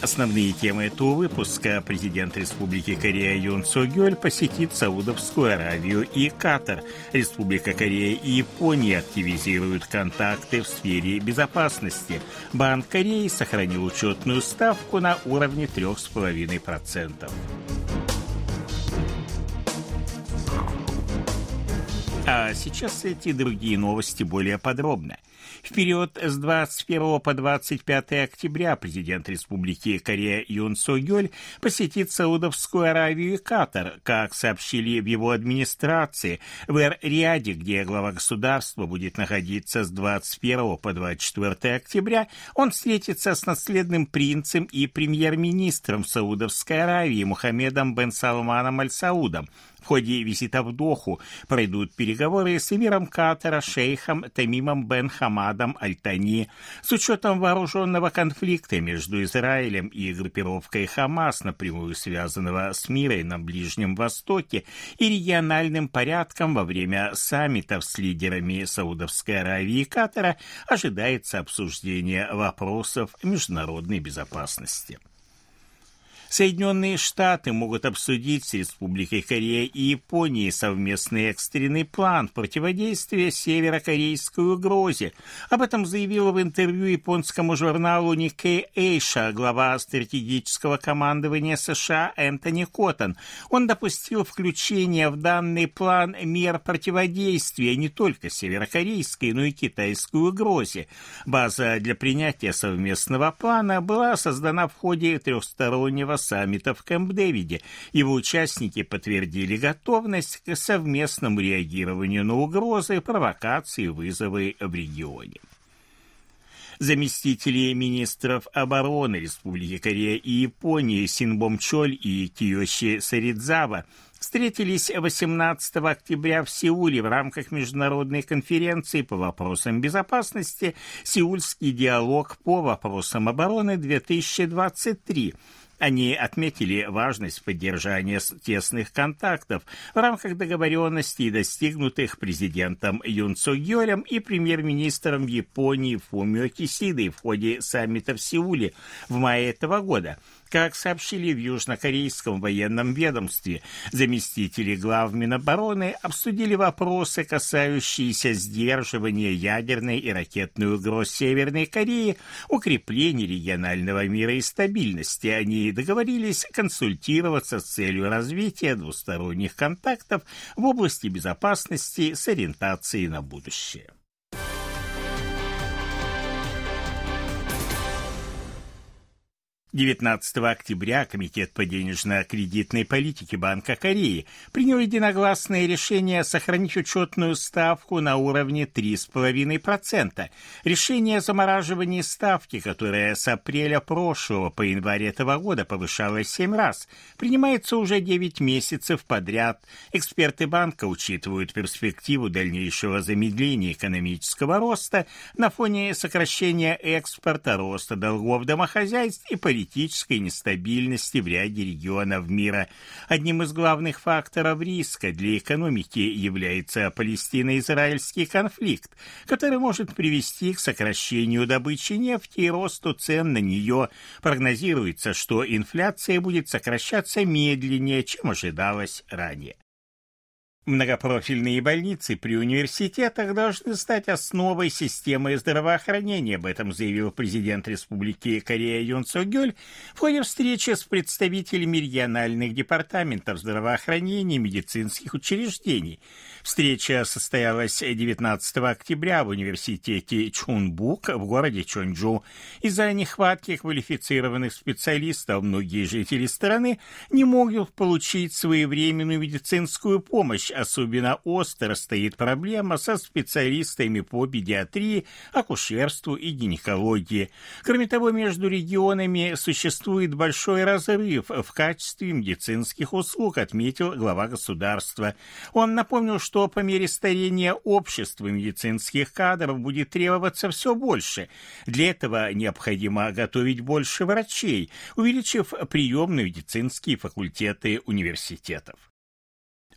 Основные темы этого выпуска. Президент Республики Корея Юн Со Гёль посетит Саудовскую Аравию и Катар. Республика Корея и Япония активизируют контакты в сфере безопасности. Банк Кореи сохранил учетную ставку на уровне 3,5%. А сейчас эти другие новости более подробно. В период с 21 по 25 октября президент Республики Корея Юн Со Гёль посетит Саудовскую Аравию и Катар, как сообщили в его администрации, в Эр-Риаде, где глава государства будет находиться с 21 по 24 октября, он встретится с наследным принцем и премьер-министром Саудовской Аравии Мухаммедом бен Салманом Аль-Саудом, в ходе визита в Доху пройдут переговоры с эмиром Катара, шейхом Тамимом бен Хамадом Аль-Тани. С учетом вооруженного конфликта между Израилем и группировкой Хамас, напрямую связанного с миром на Ближнем Востоке, и региональным порядком во время саммитов с лидерами Саудовской Аравии и Катара, ожидается обсуждение вопросов международной безопасности. Соединенные Штаты могут обсудить с Республикой Корея и Японией совместный экстренный план противодействия северокорейской угрозе. Об этом заявил в интервью японскому журналу Nikkei Asia глава стратегического командования США Энтони Коттон. Он допустил включение в данный план мер противодействия не только северокорейской, но и китайской угрозе. База для принятия совместного плана была создана в ходе трехстороннего саммита в Кэмп-Дэвиде. Его участники подтвердили готовность к совместному реагированию на угрозы, провокации вызовы в регионе заместители министров обороны Республики Корея и Японии Синбом Чоль и Киоши Саридзава встретились 18 октября в Сеуле в рамках международной конференции по вопросам безопасности «Сеульский диалог по вопросам обороны-2023», они отметили важность поддержания тесных контактов в рамках договоренностей, достигнутых президентом Юн Гёлем и премьер-министром Японии Фумио Кисидой в ходе саммита в Сеуле в мае этого года – как сообщили в южнокорейском военном ведомстве, заместители глав Минобороны обсудили вопросы, касающиеся сдерживания ядерной и ракетной угроз Северной Кореи, укрепления регионального мира и стабильности. Они договорились консультироваться с целью развития двусторонних контактов в области безопасности с ориентацией на будущее. 19 октября Комитет по денежно-кредитной политике Банка Кореи принял единогласное решение сохранить учетную ставку на уровне 3,5%. Решение о замораживании ставки, которое с апреля прошлого по январь этого года повышалось 7 раз, принимается уже 9 месяцев подряд. Эксперты банка учитывают перспективу дальнейшего замедления экономического роста на фоне сокращения экспорта, роста долгов домохозяйств и политики политической нестабильности в ряде регионов мира. Одним из главных факторов риска для экономики является палестино-израильский конфликт, который может привести к сокращению добычи нефти и росту цен на нее. Прогнозируется, что инфляция будет сокращаться медленнее, чем ожидалось ранее. Многопрофильные больницы при университетах должны стать основой системы здравоохранения, об этом заявил президент Республики Корея Юн Со Гёль в ходе встречи с представителями региональных департаментов здравоохранения и медицинских учреждений. Встреча состоялась 19 октября в университете Чунбук в городе Чонджу. Из-за нехватки квалифицированных специалистов многие жители страны не могут получить своевременную медицинскую помощь, особенно остро стоит проблема со специалистами по педиатрии, акушерству и гинекологии. Кроме того, между регионами существует большой разрыв в качестве медицинских услуг, отметил глава государства. Он напомнил, что по мере старения общества медицинских кадров будет требоваться все больше. Для этого необходимо готовить больше врачей, увеличив приемные медицинские факультеты университетов.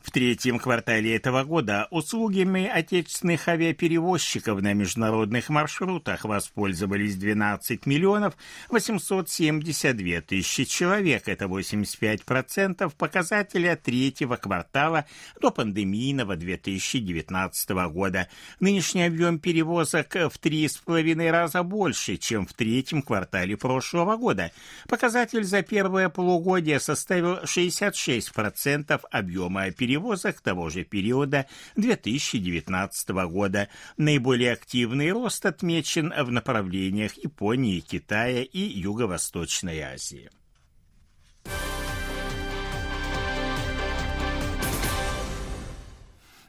В третьем квартале этого года услугами отечественных авиаперевозчиков на международных маршрутах воспользовались 12 миллионов 872 тысячи человек. Это 85% показателя третьего квартала до пандемийного 2019 года. Нынешний объем перевозок в три с половиной раза больше, чем в третьем квартале прошлого года. Показатель за первое полугодие составил 66% объема перевозок перевозок того же периода 2019 года. Наиболее активный рост отмечен в направлениях Японии, Китая и Юго-Восточной Азии.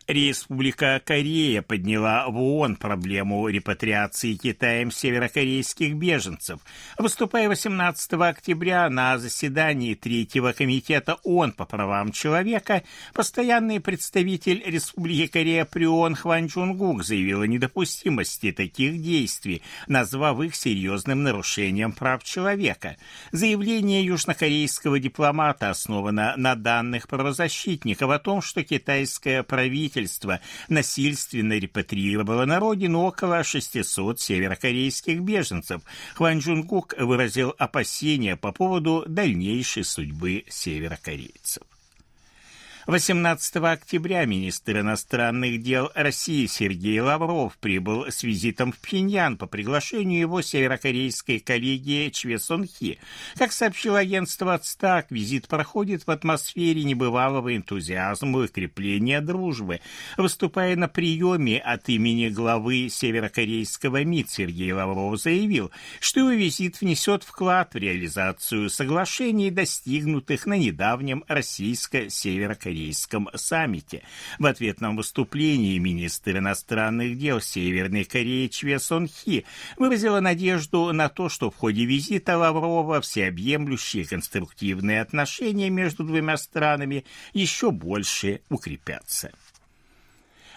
Республика Корея подняла в ООН проблему репатриации Китаем северокорейских беженцев. Выступая 18 октября на заседании Третьего комитета ООН по правам человека, постоянный представитель Республики Корея при ООН Хван Чунгук заявил о недопустимости таких действий, назвав их серьезным нарушением прав человека. Заявление южнокорейского дипломата основано на данных правозащитников о том, что китайское правительство правительство насильственно репатриировало на родину около 600 северокорейских беженцев. Хван Джунгук выразил опасения по поводу дальнейшей судьбы северокорейцев. 18 октября министр иностранных дел России Сергей Лавров прибыл с визитом в Пхеньян по приглашению его северокорейской коллеги Чве Сон Хи. Как сообщило агентство «Ацтак», визит проходит в атмосфере небывалого энтузиазма и укрепления дружбы. Выступая на приеме от имени главы северокорейского МИД Сергей Лавров заявил, что его визит внесет вклад в реализацию соглашений, достигнутых на недавнем российско-северокорейском Корейском саммите. В ответном выступлении министр иностранных дел Северной Кореи Чве Сон Хи выразила надежду на то, что в ходе визита Лаврова всеобъемлющие конструктивные отношения между двумя странами еще больше укрепятся.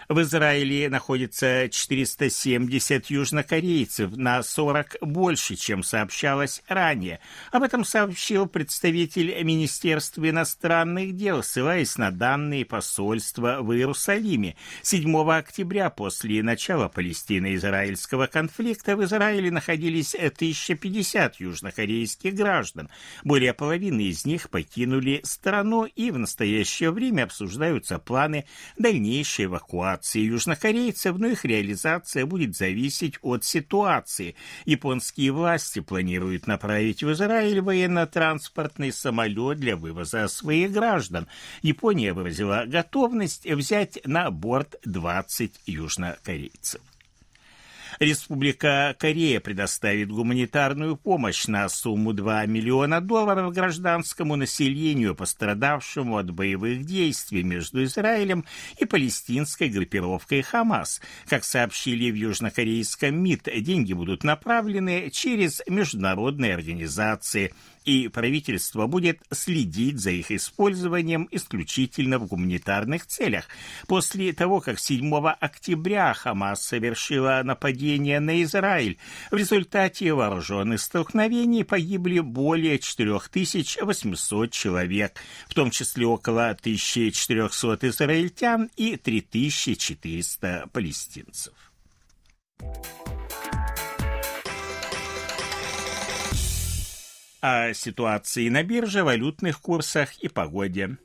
В Израиле находится 470 южнокорейцев, на 40 больше, чем сообщалось ранее. Об этом сообщил представитель Министерства иностранных дел, ссылаясь на данные посольства в Иерусалиме. 7 октября, после начала палестино-израильского конфликта, в Израиле находились 1050 южнокорейских граждан. Более половины из них покинули страну, и в настоящее время обсуждаются планы дальнейшей эвакуации эвакуации южнокорейцев, но их реализация будет зависеть от ситуации. Японские власти планируют направить в Израиль военно-транспортный самолет для вывоза своих граждан. Япония выразила готовность взять на борт 20 южнокорейцев. Республика Корея предоставит гуманитарную помощь на сумму 2 миллиона долларов гражданскому населению, пострадавшему от боевых действий между Израилем и палестинской группировкой Хамас. Как сообщили в южнокорейском МИД, деньги будут направлены через международные организации – и правительство будет следить за их использованием исключительно в гуманитарных целях. После того, как 7 октября Хамас совершила нападение на Израиль, в результате вооруженных столкновений погибли более 4800 человек, в том числе около 1400 израильтян и 3400 палестинцев. О ситуации на бирже, валютных курсах и погоде.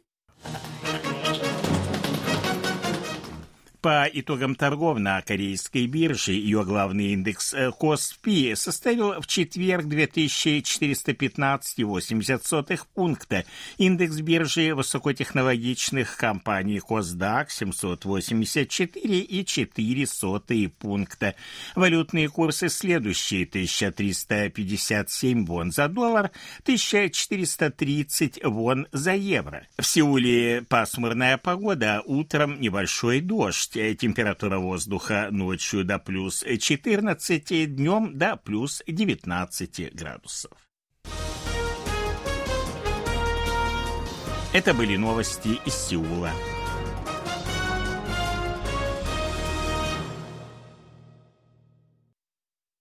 По итогам торгов на корейской бирже ее главный индекс Коспи составил в четверг 2415,80 пункта. Индекс биржи высокотехнологичных компаний Косдак 784,4 пункта. Валютные курсы следующие. 1357 вон за доллар, 1430 вон за евро. В Сеуле пасмурная погода, утром небольшой дождь. Температура воздуха ночью до плюс 14, днем до плюс 19 градусов. Это были новости из Сеула.